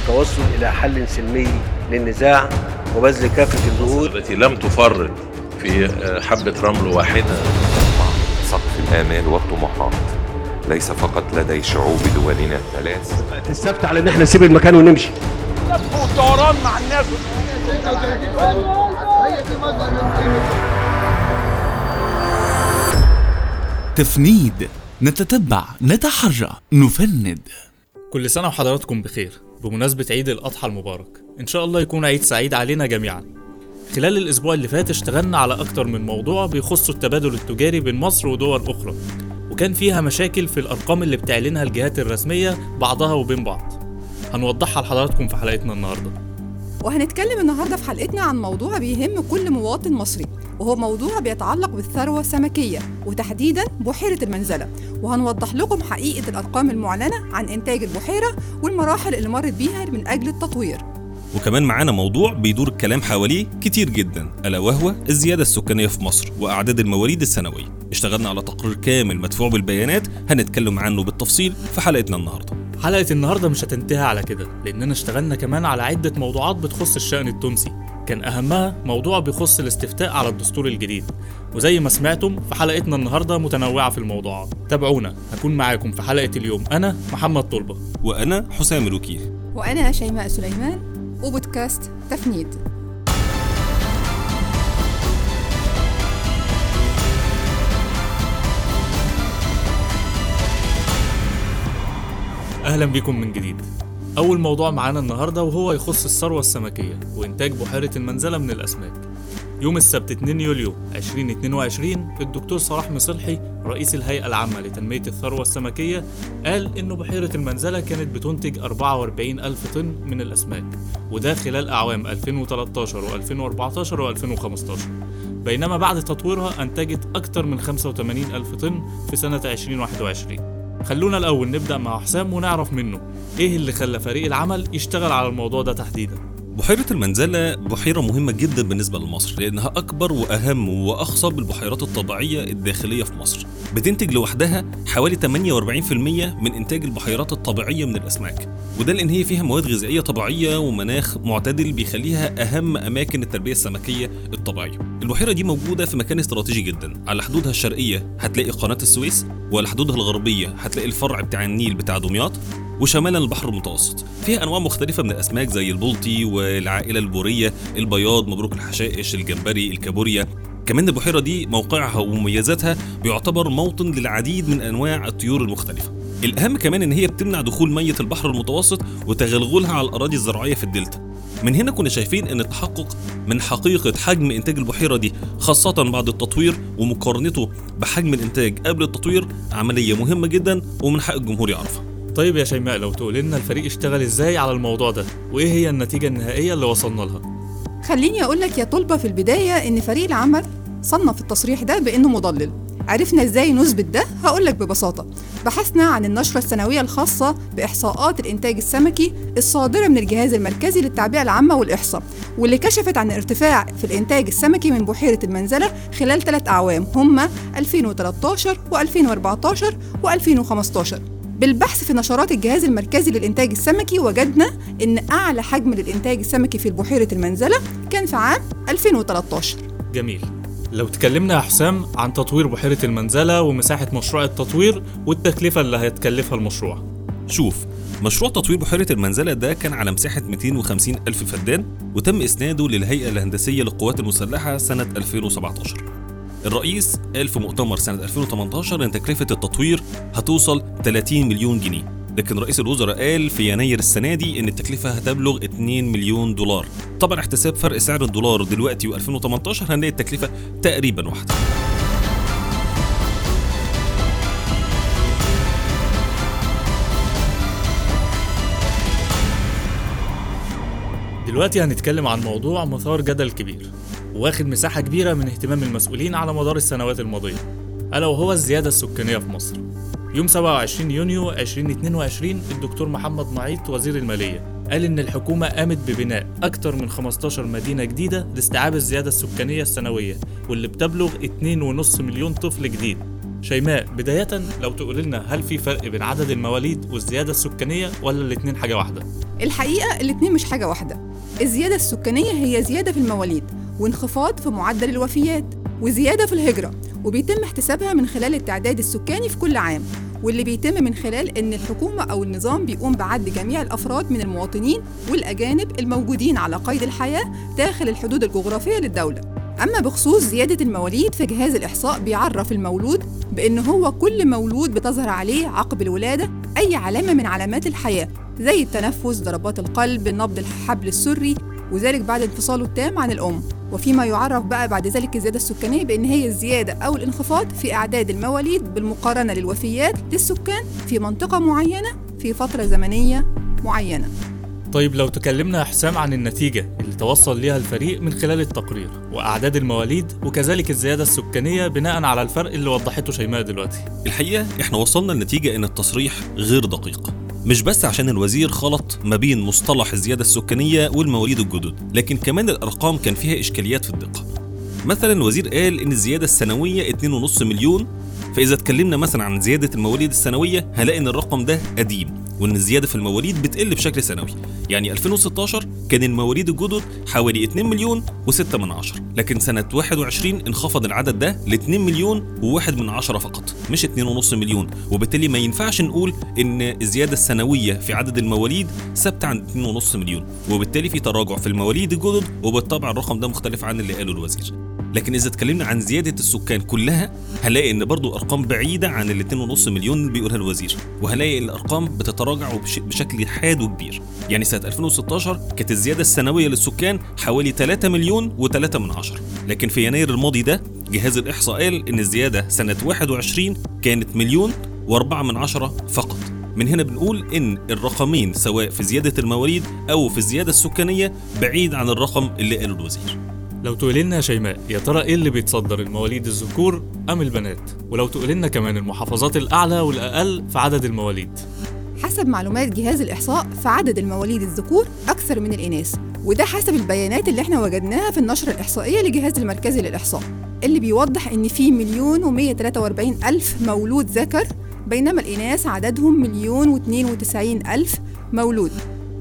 والتوصل إلى حل سلمي للنزاع وبذل كافة الجهود. التي لم تفرط في حبة رمل واحدة. سقف الآمال والطموحات ليس فقط لدي شعوب دولنا الثلاث. تستفتى على إن إحنا نسيب المكان ونمشي. والدوران مع الناس تفنيد نتتبع نتحرى نفند. كل سنة وحضراتكم بخير بمناسبة عيد الأضحى المبارك. إن شاء الله يكون عيد سعيد علينا جميعا. خلال الأسبوع اللي فات اشتغلنا على أكتر من موضوع بيخصوا التبادل التجاري بين مصر ودول أخرى. وكان فيها مشاكل في الأرقام اللي بتعلنها الجهات الرسمية بعضها وبين بعض. هنوضحها لحضراتكم في حلقتنا النهارده. وهنتكلم النهارده في حلقتنا عن موضوع بيهم كل مواطن مصري. وهو موضوع بيتعلق بالثروة السمكية وتحديدا بحيرة المنزلة. وهنوضح لكم حقيقة الأرقام المعلنة عن إنتاج البحيرة والمراحل اللي مرت بيها من أجل التطوير. وكمان معانا موضوع بيدور الكلام حواليه كتير جدا ألا وهو الزيادة السكانية في مصر وأعداد المواليد السنوية. اشتغلنا على تقرير كامل مدفوع بالبيانات هنتكلم عنه بالتفصيل في حلقتنا النهارده. حلقة النهاردة مش هتنتهي على كده لأننا اشتغلنا كمان على عدة موضوعات بتخص الشأن التونسي. كان أهمها موضوع بيخص الاستفتاء على الدستور الجديد. وزي ما سمعتم في حلقتنا النهاردة متنوعة في الموضوعات. تابعونا هكون معاكم في حلقة اليوم. أنا محمد طلبة. وأنا حسام الوكيل. وأنا شيماء سليمان وبودكاست تفنيد. أهلا بكم من جديد. أول موضوع معانا النهاردة وهو يخص الثروة السمكية وإنتاج بحيرة المنزلة من الأسماك. يوم السبت 2 يوليو 2022 الدكتور صلاح مصلحي رئيس الهيئة العامة لتنمية الثروة السمكية قال إن بحيرة المنزلة كانت بتنتج 44 ألف طن من الأسماك وده خلال أعوام 2013 و2014 و2015 بينما بعد تطويرها أنتجت أكثر من 85 ألف طن في سنة 2021 خلونا الأول نبدأ مع حسام ونعرف منه إيه اللي خلى فريق العمل يشتغل على الموضوع ده تحديدا. بحيرة المنزلة بحيرة مهمة جدا بالنسبة لمصر لأنها أكبر وأهم وأخصب البحيرات الطبيعية الداخلية في مصر. بتنتج لوحدها حوالي 48% من إنتاج البحيرات الطبيعية من الأسماك. وده لأن هي فيها مواد غذائية طبيعية ومناخ معتدل بيخليها أهم أماكن التربية السمكية الطبيعية. البحيرة دي موجودة في مكان استراتيجي جدا على حدودها الشرقية. هتلاقي قناة السويس وعلى حدودها الغربية هتلاقي الفرع بتاع النيل بتاع دمياط وشمالا البحر المتوسط. فيها أنواع مختلفة من الأسماك زي البلطي والعائلة البورية البياض مبروك الحشائش الجمبري الكابوريا. كمان البحيرة دي موقعها ومميزاتها بيعتبر موطن للعديد من أنواع الطيور المختلفة. الأهم كمان إن هي بتمنع دخول مية البحر المتوسط وتغلغلها على الأراضي الزراعية في الدلتا. من هنا كنا شايفين إن التحقق من حقيقة حجم إنتاج البحيرة دي خاصة بعد التطوير ومقارنته بحجم الإنتاج قبل التطوير عملية مهمة جدا ومن حق الجمهور يعرفها. طيب يا شيماء لو تقول لنا الفريق اشتغل إزاي على الموضوع ده؟ وإيه هي النتيجة النهائية اللي وصلنا لها؟ خليني أقول لك يا طلبة في البداية إن فريق العمل صنف التصريح ده بأنه مضلل. عرفنا إزاي نثبت ده؟ هقول لك ببساطة. بحثنا عن النشرة السنوية الخاصة بإحصاءات الإنتاج السمكي الصادرة من الجهاز المركزي للتعبئة العامة والإحصاء واللي كشفت عن ارتفاع في الإنتاج السمكي من بحيرة المنزلة خلال ثلاث أعوام هما 2013 و2014 و2015 بالبحث في نشرات الجهاز المركزي للإنتاج السمكي وجدنا إن أعلى حجم للإنتاج السمكي في بحيرة المنزلة كان في عام 2013 جميل. لو تكلمنا يا حسام عن تطوير بحيرة المنزلة ومساحة مشروع التطوير والتكلفة اللي هيتكلفها المشروع. شوف مشروع تطوير بحيرة المنزلة ده كان على مساحة 250 ألف فدان وتم إسناده للهيئة الهندسية للقوات المسلحة سنة 2017 الرئيس قال في مؤتمر سنة 2018 إن تكلفة التطوير هتوصل 30 مليون جنيه. لكن رئيس الوزراء قال في يناير السنة دي إن التكلفة هتبلغ 2 مليون دولار. طبعا احتساب فرق سعر الدولار دلوقتي و2018 هنلاقي التكلفة تقريبا واحدة. دلوقتي هنتكلم عن موضوع مثار جدل كبير واخد مساحة كبيرة من اهتمام المسؤولين على مدار السنوات الماضية ألا وهو الزيادة السكانية في مصر. يوم 27 يونيو 2022 الدكتور محمد معيط وزير المالية قال إن الحكومة قامت ببناء أكتر من 15 مدينة جديدة لاستيعاب الزيادة السكانية السنوية واللي بتبلغ 2.5 مليون طفل جديد. شيماء بداية لو تقول لنا هل في فرق بين عدد المواليد والزيادة السكانية ولا الاتنين حاجة واحدة؟ الحقيقة الاتنين مش حاجة واحدة. الزيادة السكانية هي زيادة في المواليد وانخفاض في معدل الوفيات. وزيادة في الهجرة وبيتم احتسابها من خلال التعداد السكاني في كل عام. واللي بيتم من خلال إن الحكومة أو النظام بيقوم بعد جميع الأفراد من المواطنين والأجانب الموجودين على قيد الحياة داخل الحدود الجغرافية للدولة. أما بخصوص زيادة المواليد فجهاز الإحصاء بيعرف المولود بإن هو كل مولود بتظهر عليه عقب الولادة أي علامة من علامات الحياة زي التنفس ضربات القلب نبض الحبل السري وذلك بعد انفصاله التام عن الأم. وفيما يعرف بقى بعد ذلك الزيادة السكانية بأن هي الزيادة أو الانخفاض في أعداد المواليد بالمقارنة للوفيات للسكان في منطقة معينة في فترة زمنية معينة. طيب لو تكلمنا يا حسام عن النتيجة اللي توصل ليها الفريق من خلال التقرير وأعداد المواليد وكذلك الزيادة السكانية بناء على الفرق اللي وضحته شيماء دلوقتي. الحقيقة إحنا وصلنا لنتيجة إن التصريح غير دقيق. مش بس عشان الوزير خلط ما بين مصطلح الزيادة السكانية والمواليد الجدد لكن كمان الأرقام كان فيها إشكاليات في الدقة. مثلا الوزير قال إن الزيادة السنوية 2.5 مليون فإذا اتكلمنا مثلا عن زيادة المواليد السنوية هنلاقي إن الرقم ده قديم. وإن الزيادة في المواليد بتقل بشكل سنوي. يعني 2016 كان المواليد الجدد حوالي 2 مليون و6 من عشرة لكن سنة 21 انخفض العدد ده ل 2 مليون و1 من عشرة فقط مش 2.5 مليون. وبالتالي ما ينفعش نقول إن الزيادة السنوية في عدد المواليد ثابتة عند 2.5 مليون. وبالتالي في تراجع في المواليد الجدد وبالطبع الرقم ده مختلف عن اللي قاله الوزير. لكن إذا اتكلمنا عن زيادة السكان كلها هنلاقي إن برضو أرقام بعيدة عن ال 2.5 مليون اللي بيقولها الوزير. وهنلاقي الأرقام بتتراجع بشكل حاد وكبير. يعني سنة 2016 كانت الزيادة السنوية للسكان حوالي 3 مليون و3 من عشرة لكن في يناير الماضي ده جهاز الإحصاء قال إن الزيادة سنة 21 كانت مليون و4 من عشرة فقط. من هنا بنقول إن الرقمين سواء في زيادة المواليد أو في الزيادة السكانية بعيد عن الرقم اللي قاله الوزير. لو تقول لنا يا شيماء يا ترى إيه اللي بيتصدر المواليد الذكور أم البنات؟ ولو تقول لنا كمان المحافظات الأعلى والأقل في عدد المواليد. حسب معلومات جهاز الإحصاء فعدد المواليد الذكور أكثر من الإناث وده حسب البيانات اللي إحنا وجدناها في النشرة الإحصائية لجهاز المركزي للإحصاء اللي بيوضح إن في مليون ومية تلاتة وأربعين ألف مولود ذكر بينما الإناث عددهم مليون واتنين وتسعين ألف مولود.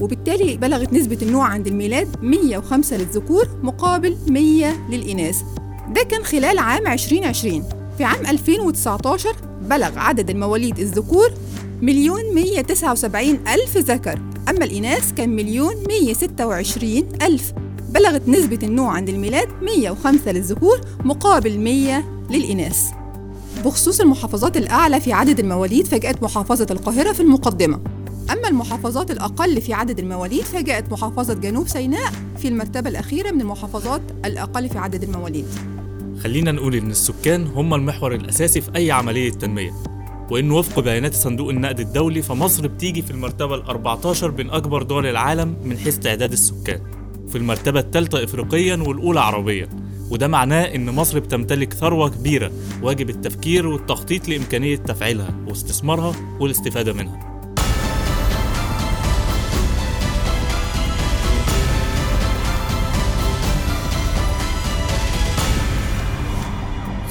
وبالتالي بلغت نسبة النوع عند الميلاد 105 للذكور مقابل 100 للإناث. ده كان خلال عام 2020 في عام 2019 بلغ عدد المواليد الذكور مليون 179 ألف ذكر أما الإناث كان مليون 126 ألف. بلغت نسبة النوع عند الميلاد 105 للذكور مقابل 100 للإناث. بخصوص المحافظات الأعلى في عدد المواليد فجاءت محافظة القاهرة في المقدمة. أما المحافظات الأقل في عدد المواليد فجاءت محافظة جنوب سيناء في المرتبة الأخيرة من المحافظات الأقل في عدد المواليد. خلينا نقول إن السكان هم المحور الأساسي في أي عملية تنمية. وإن وفق بيانات صندوق النقد الدولي فمصر بتيجي في المرتبة ال 14 بين أكبر دول العالم من حيث تعداد السكان. في المرتبة الثالثة افريقيا والأولى عربيا. وده معناه إن مصر بتمتلك ثروة كبيرة واجب التفكير والتخطيط لإمكانية تفعيلها واستثمارها والاستفادة منها.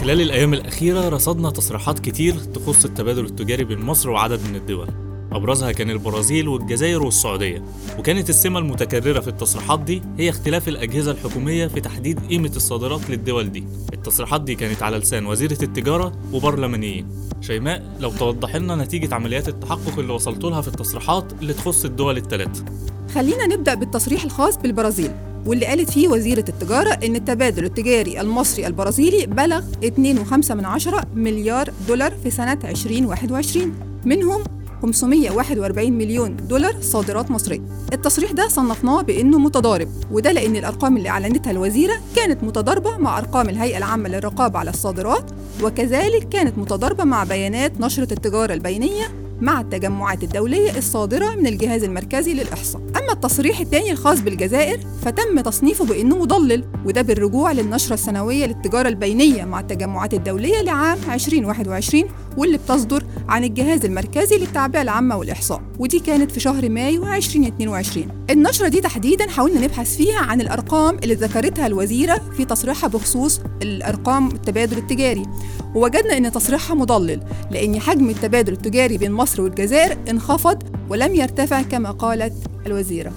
خلال الأيام الأخيرة رصدنا تصريحات كتير تخص التبادل التجاري بين مصر وعدد من الدول. أبرزها كان البرازيل والجزائر والسعودية. وكانت السمة المتكررة في التصريحات دي هي اختلاف الأجهزة الحكومية في تحديد قيمة الصادرات للدول دي. التصريحات دي كانت على لسان وزيرة التجارة وبرلمانيين. شيماء لو توضح لنا نتيجة عمليات التحقق اللي وصلت لها في التصريحات اللي تخص الدول الثلاث خلينا نبدأ بالتصريح الخاص بالبرازيل. واللي قالت فيه وزيرة التجارة إن التبادل التجاري المصري البرازيلي بلغ 2.5 من عشرة مليار دولار في سنة 2021 منهم 541 مليون دولار صادرات مصرية. التصريح ده صنفناه بأنه متضارب وده لأن الأرقام اللي أعلنتها الوزيرة كانت متضاربة مع أرقام الهيئة العامة للرقابة على الصادرات وكذلك كانت متضاربة مع بيانات نشرة التجارة البينية مع التجمعات الدولية الصادرة من الجهاز المركزي للإحصاء. أما التصريح الثاني الخاص بالجزائر فتم تصنيفه بأنه مضلل وده بالرجوع للنشرة السنوية للتجارة البينية مع التجمعات الدولية لعام 2021 واللي بتصدر عن الجهاز المركزي للتعبئة العامة والإحصاء ودي كانت في شهر مايو 2022 النشرة دي تحديدا حاولنا نبحث فيها عن الأرقام اللي ذكرتها الوزيرة في تصريحها بخصوص الأرقام التبادل التجاري. ووجدنا أن تصريحها مضلل لأن حجم التبادل التجاري بين مصر والجزائر انخفض ولم يرتفع كما قالت الوزيرة.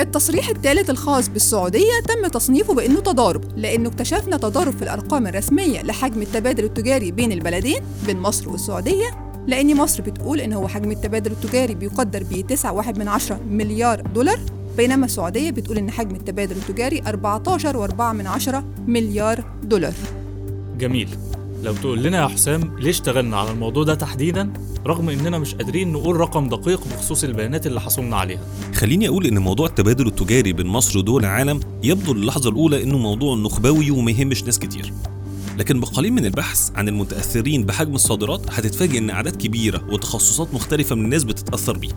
التصريح الثالث الخاص بالسعودية تم تصنيفه بأنه تضارب لأنه اكتشفنا تضارب في الأرقام الرسمية لحجم التبادل التجاري بين البلدين بين مصر والسعودية لأن مصر بتقول إن هو حجم التبادل التجاري بيقدر ب 9.1 من عشرة مليار دولار بينما السعودية بتقول إن حجم التبادل التجاري 14.4 من عشرة مليار دولار. جميل. لو تقول لنا يا حسام ليه اشتغلنا على الموضوع ده تحديدا رغم إننا مش قادرين نقول رقم دقيق بخصوص البيانات اللي حصلنا عليها. خليني أقول إن موضوع التبادل التجاري بين مصر ودول العالم يبدو للحظه الأولى إنه موضوع نخبوي وما يهمش ناس كتير. لكن بقليل من البحث عن المتأثرين بحجم الصادرات هتتفاجئ إن أعداد كبيرة وتخصصات مختلفة من الناس بتتأثر بيه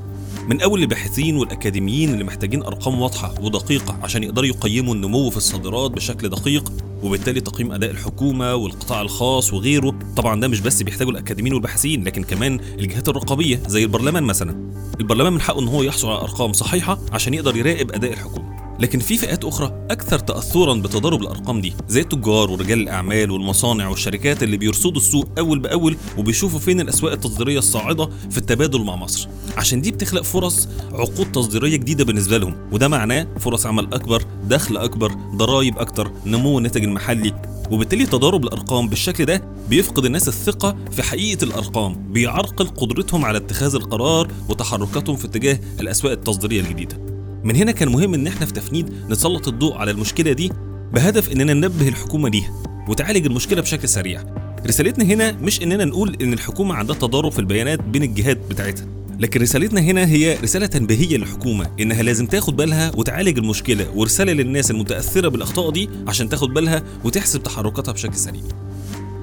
من أول الباحثين والأكاديميين اللي محتاجين أرقام واضحة ودقيقة عشان يقدروا يقيموا النمو في الصادرات بشكل دقيق وبالتالي تقييم أداء الحكومة والقطاع الخاص وغيره طبعا ده مش بس بيحتاجوا الأكاديميين والباحثين لكن كمان الجهات الرقابية زي البرلمان مثلا. البرلمان من حقه إن هو يحصل على أرقام صحيحة عشان يقدر يراقب أداء الحكومة. لكن في فئات أخرى أكثر تاثرا بتضارب الأرقام دي زي التجار ورجال الأعمال والمصانع والشركات اللي بيرصدوا السوق أول بأول وبيشوفوا فين الأسواق التصديرية الصاعدة في التبادل مع مصر. عشان دي بتخلق فرص عقود تصديرية جديدة بالنسبة لهم وده معناه فرص عمل أكبر دخل أكبر ضرائب أكتر نمو الناتج المحلي. وبالتالي تضارب الأرقام بالشكل ده بيفقد الناس الثقة في حقيقة الأرقام بيعرقل قدرتهم على اتخاذ القرار وتحركاتهم في اتجاه الأسواق التصديرية الجديدة. من هنا كان مهم إن إحنا في تفنيد نسلط الضوء على المشكلة دي بهدف إننا ننبه الحكومة ليها وتعالج المشكلة بشكل سريع رسالتنا هنا مش إننا نقول إن الحكومة عندها تضارب في البيانات بين الجهات بتاعتها لكن رسالتنا هنا هي رسالة تنبيهية للحكومة إنها لازم تاخد بالها وتعالج المشكلة ورسالة للناس المتأثرة بالأخطاء دي عشان تاخد بالها وتحسب تحركاتها بشكل سريع.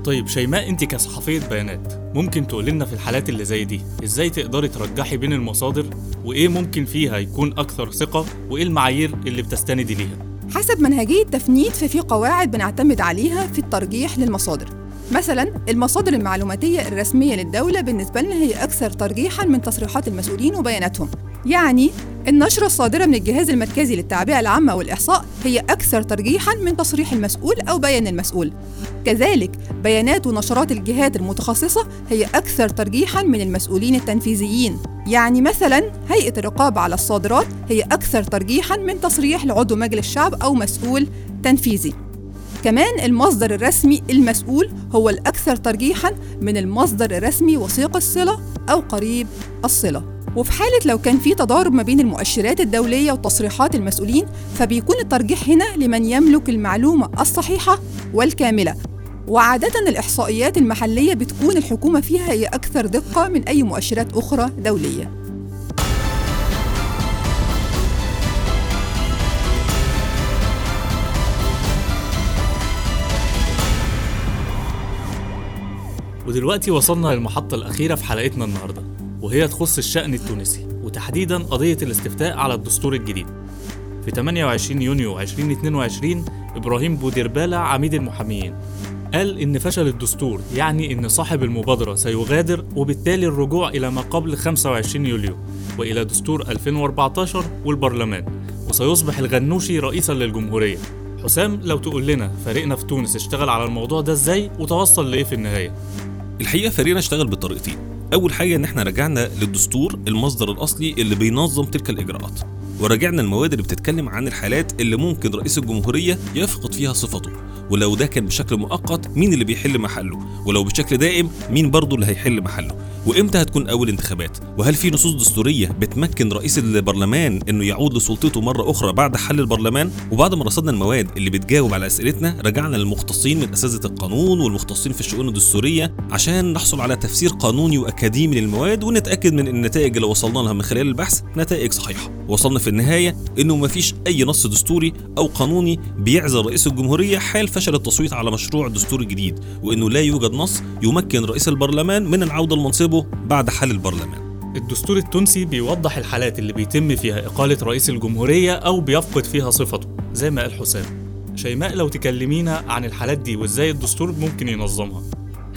طيب شيماء انت كصحفية بيانات ممكن تقول لنا في الحالات اللي زي دي إزاي تقدري ترجحي بين المصادر وايه ممكن فيها يكون أكثر ثقة وايه المعايير اللي بتستندي ليها؟ حسب منهجية تفنيد ففي قواعد بنعتمد عليها في الترجيح للمصادر. مثلا المصادر المعلوماتية الرسمية للدولة بالنسبة لنا هي أكثر ترجيحا من تصريحات المسؤولين وبياناتهم. يعني النشرة الصادرة من الجهاز المركزي للتعبئة العامة والإحصاء هي أكثر ترجيحا من تصريح المسؤول أو بيان المسؤول. كذلك بيانات ونشرات الجهات المتخصصة هي أكثر ترجيحا من المسؤولين التنفيذيين. يعني مثلا هيئة الرقابة على الصادرات هي أكثر ترجيحا من تصريح لعضو مجلس الشعب أو مسؤول تنفيذي. كمان المصدر الرسمي المسؤول هو الأكثر ترجيحا من المصدر الرسمي وثيق الصلة أو قريب الصلة. وفي حالة لو كان في تضارب ما بين المؤشرات الدولية وتصريحات المسؤولين فبيكون الترجيح هنا لمن يملك المعلومة الصحيحة والكاملة. وعادة الإحصائيات المحلية بتكون الحكومة فيها هي أكثر دقة من أي مؤشرات أخرى دولية. ودلوقتي وصلنا للمحطة الأخيرة في حلقتنا النهاردة. وهي تخص الشأن التونسي وتحديدا قضية الاستفتاء على الدستور الجديد. في 28 يونيو 2022 إبراهيم بودربالة عميد المحاميين قال إن فشل الدستور يعني إن صاحب المبادرة سيغادر وبالتالي الرجوع إلى ما قبل 25 يوليو وإلى دستور 2014 والبرلمان وسيصبح الغنوشي رئيسا للجمهورية. حسام لو تقول لنا فريقنا في تونس اشتغل على الموضوع ده إزاي وتوصل لإيه في النهاية؟ الحقيقة فريقنا اشتغل بطريقتين أول حاجة إن إحنا رجعنا للدستور المصدر الأصلي اللي بينظم تلك الإجراءات. وراجعنا المواد اللي بتتكلم عن الحالات اللي ممكن رئيس الجمهورية يفقد فيها صفته. ولو ده كان بشكل مؤقت مين اللي بيحل محله؟ ولو بشكل دائم مين برضه اللي هيحل محله؟ وإمتى هتكون أول انتخابات؟ وهل في نصوص دستورية بتمكن رئيس البرلمان إنه يعود لسلطته مرة أخرى بعد حل البرلمان؟ وبعد ما رصدنا المواد اللي بتجاوب على أسئلتنا رجعنا للمختصين من اساتذه القانون والمختصين في الشؤون الدستورية عشان نحصل على تفسير قانوني وأكاديمي للمواد ونتأكد من إن النتائج اللي وصلنا لها من خلال البحث نتائج صحيحة. وصلنا في النهاية إنه مفيش أي نص دستوري أو قانوني بيعزل رئيس الجمهورية حال فشل التصويت على مشروع الدستور الجديد وإنه لا يوجد نص يمكن رئيس البرلمان من العودة لمنصبه بعد حل البرلمان. الدستور التونسي بيوضح الحالات اللي بيتم فيها إقالة رئيس الجمهورية أو بيفقد فيها صفته زي ما قال حسام شيماء لو تكلمينا عن الحالات دي وإزاي الدستور ممكن ينظمها؟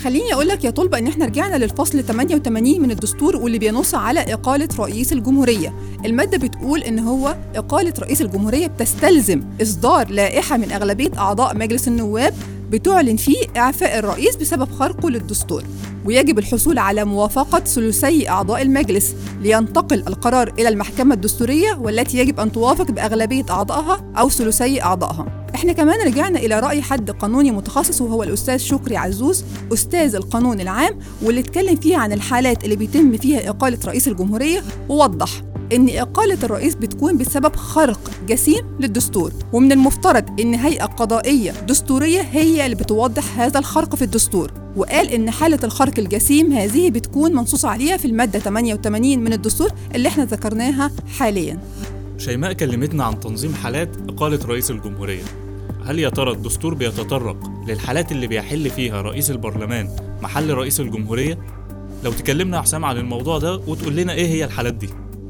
خليني أقول لك يا طلبة إن إحنا رجعنا للفصل 88 من الدستور واللي بينص على إقالة رئيس الجمهورية. المادة بتقول إن هو إقالة رئيس الجمهورية بتستلزم إصدار لائحة من أغلبية أعضاء مجلس النواب بتعلن فيه إعفاء الرئيس بسبب خرقه للدستور. ويجب الحصول على موافقة ثلثي أعضاء المجلس لينتقل القرار إلى المحكمة الدستورية والتي يجب أن توافق بأغلبية أعضائها أو ثلثي أعضائها. إحنا كمان رجعنا إلى رأي حد قانوني متخصص وهو الأستاذ شكري عزوز أستاذ القانون العام واللي اتكلم فيه عن الحالات اللي بيتم فيها إقالة رئيس الجمهورية ووضح إن إقالة الرئيس بتكون بسبب خرق جسيم للدستور ومن المفترض إن هيئة قضائية دستورية هي اللي بتوضح هذا الخرق في الدستور وقال إن حالة الخرق الجسيم هذه بتكون منصوص عليها في المادة 88 من الدستور اللي إحنا ذكرناها حالياً. شيماء كلمتنا عن تنظيم حالات إقالة رئيس الجمهورية. هل يا ترى الدستور بيتطرق للحالات اللي بيحل فيها رئيس البرلمان محل رئيس الجمهورية؟ لو تكلمنا يا حسام عن الموضوع ده وتقول لنا إيه هي الحالات دي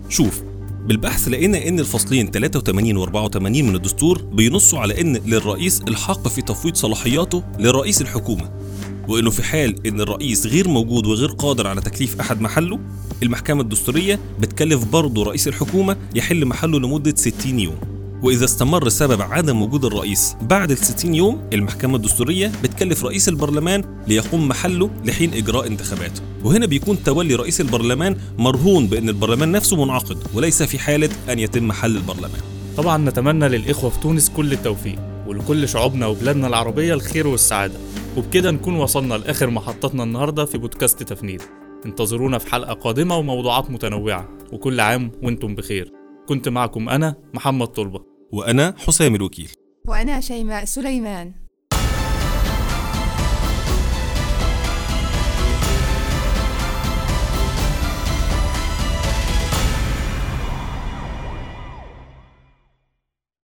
شوف بالبحث لقينا إن الفصلين 83 و 84 من الدستور بينصوا على إن للرئيس الحق في تفويض صلاحياته لرئيس الحكومة وإنه في حال إن الرئيس غير موجود وغير قادر على تكليف أحد محله المحكمة الدستورية بتكلف برضه رئيس الحكومة يحل محله لمدة 60 يوم وإذا استمر سبب عدم وجود الرئيس بعد ال 60 يوم المحكمة الدستورية بتكلف رئيس البرلمان ليقوم محله لحين إجراء انتخاباته. وهنا بيكون تولي رئيس البرلمان مرهون بأن البرلمان نفسه منعقد وليس في حالة أن يتم حل البرلمان. طبعا نتمنى للإخوة في تونس كل التوفيق ولكل شعوبنا وبلادنا العربية الخير والسعادة. وبكده نكون وصلنا لآخر محطتنا النهاردة في بودكاست تفنيد. انتظرونا في حلقة قادمة وموضوعات متنوعة. وكل عام وأنتم بخير. كنت معكم أنا محمد طلبة. وأنا حسام الوكيل. وأنا شيماء سليمان.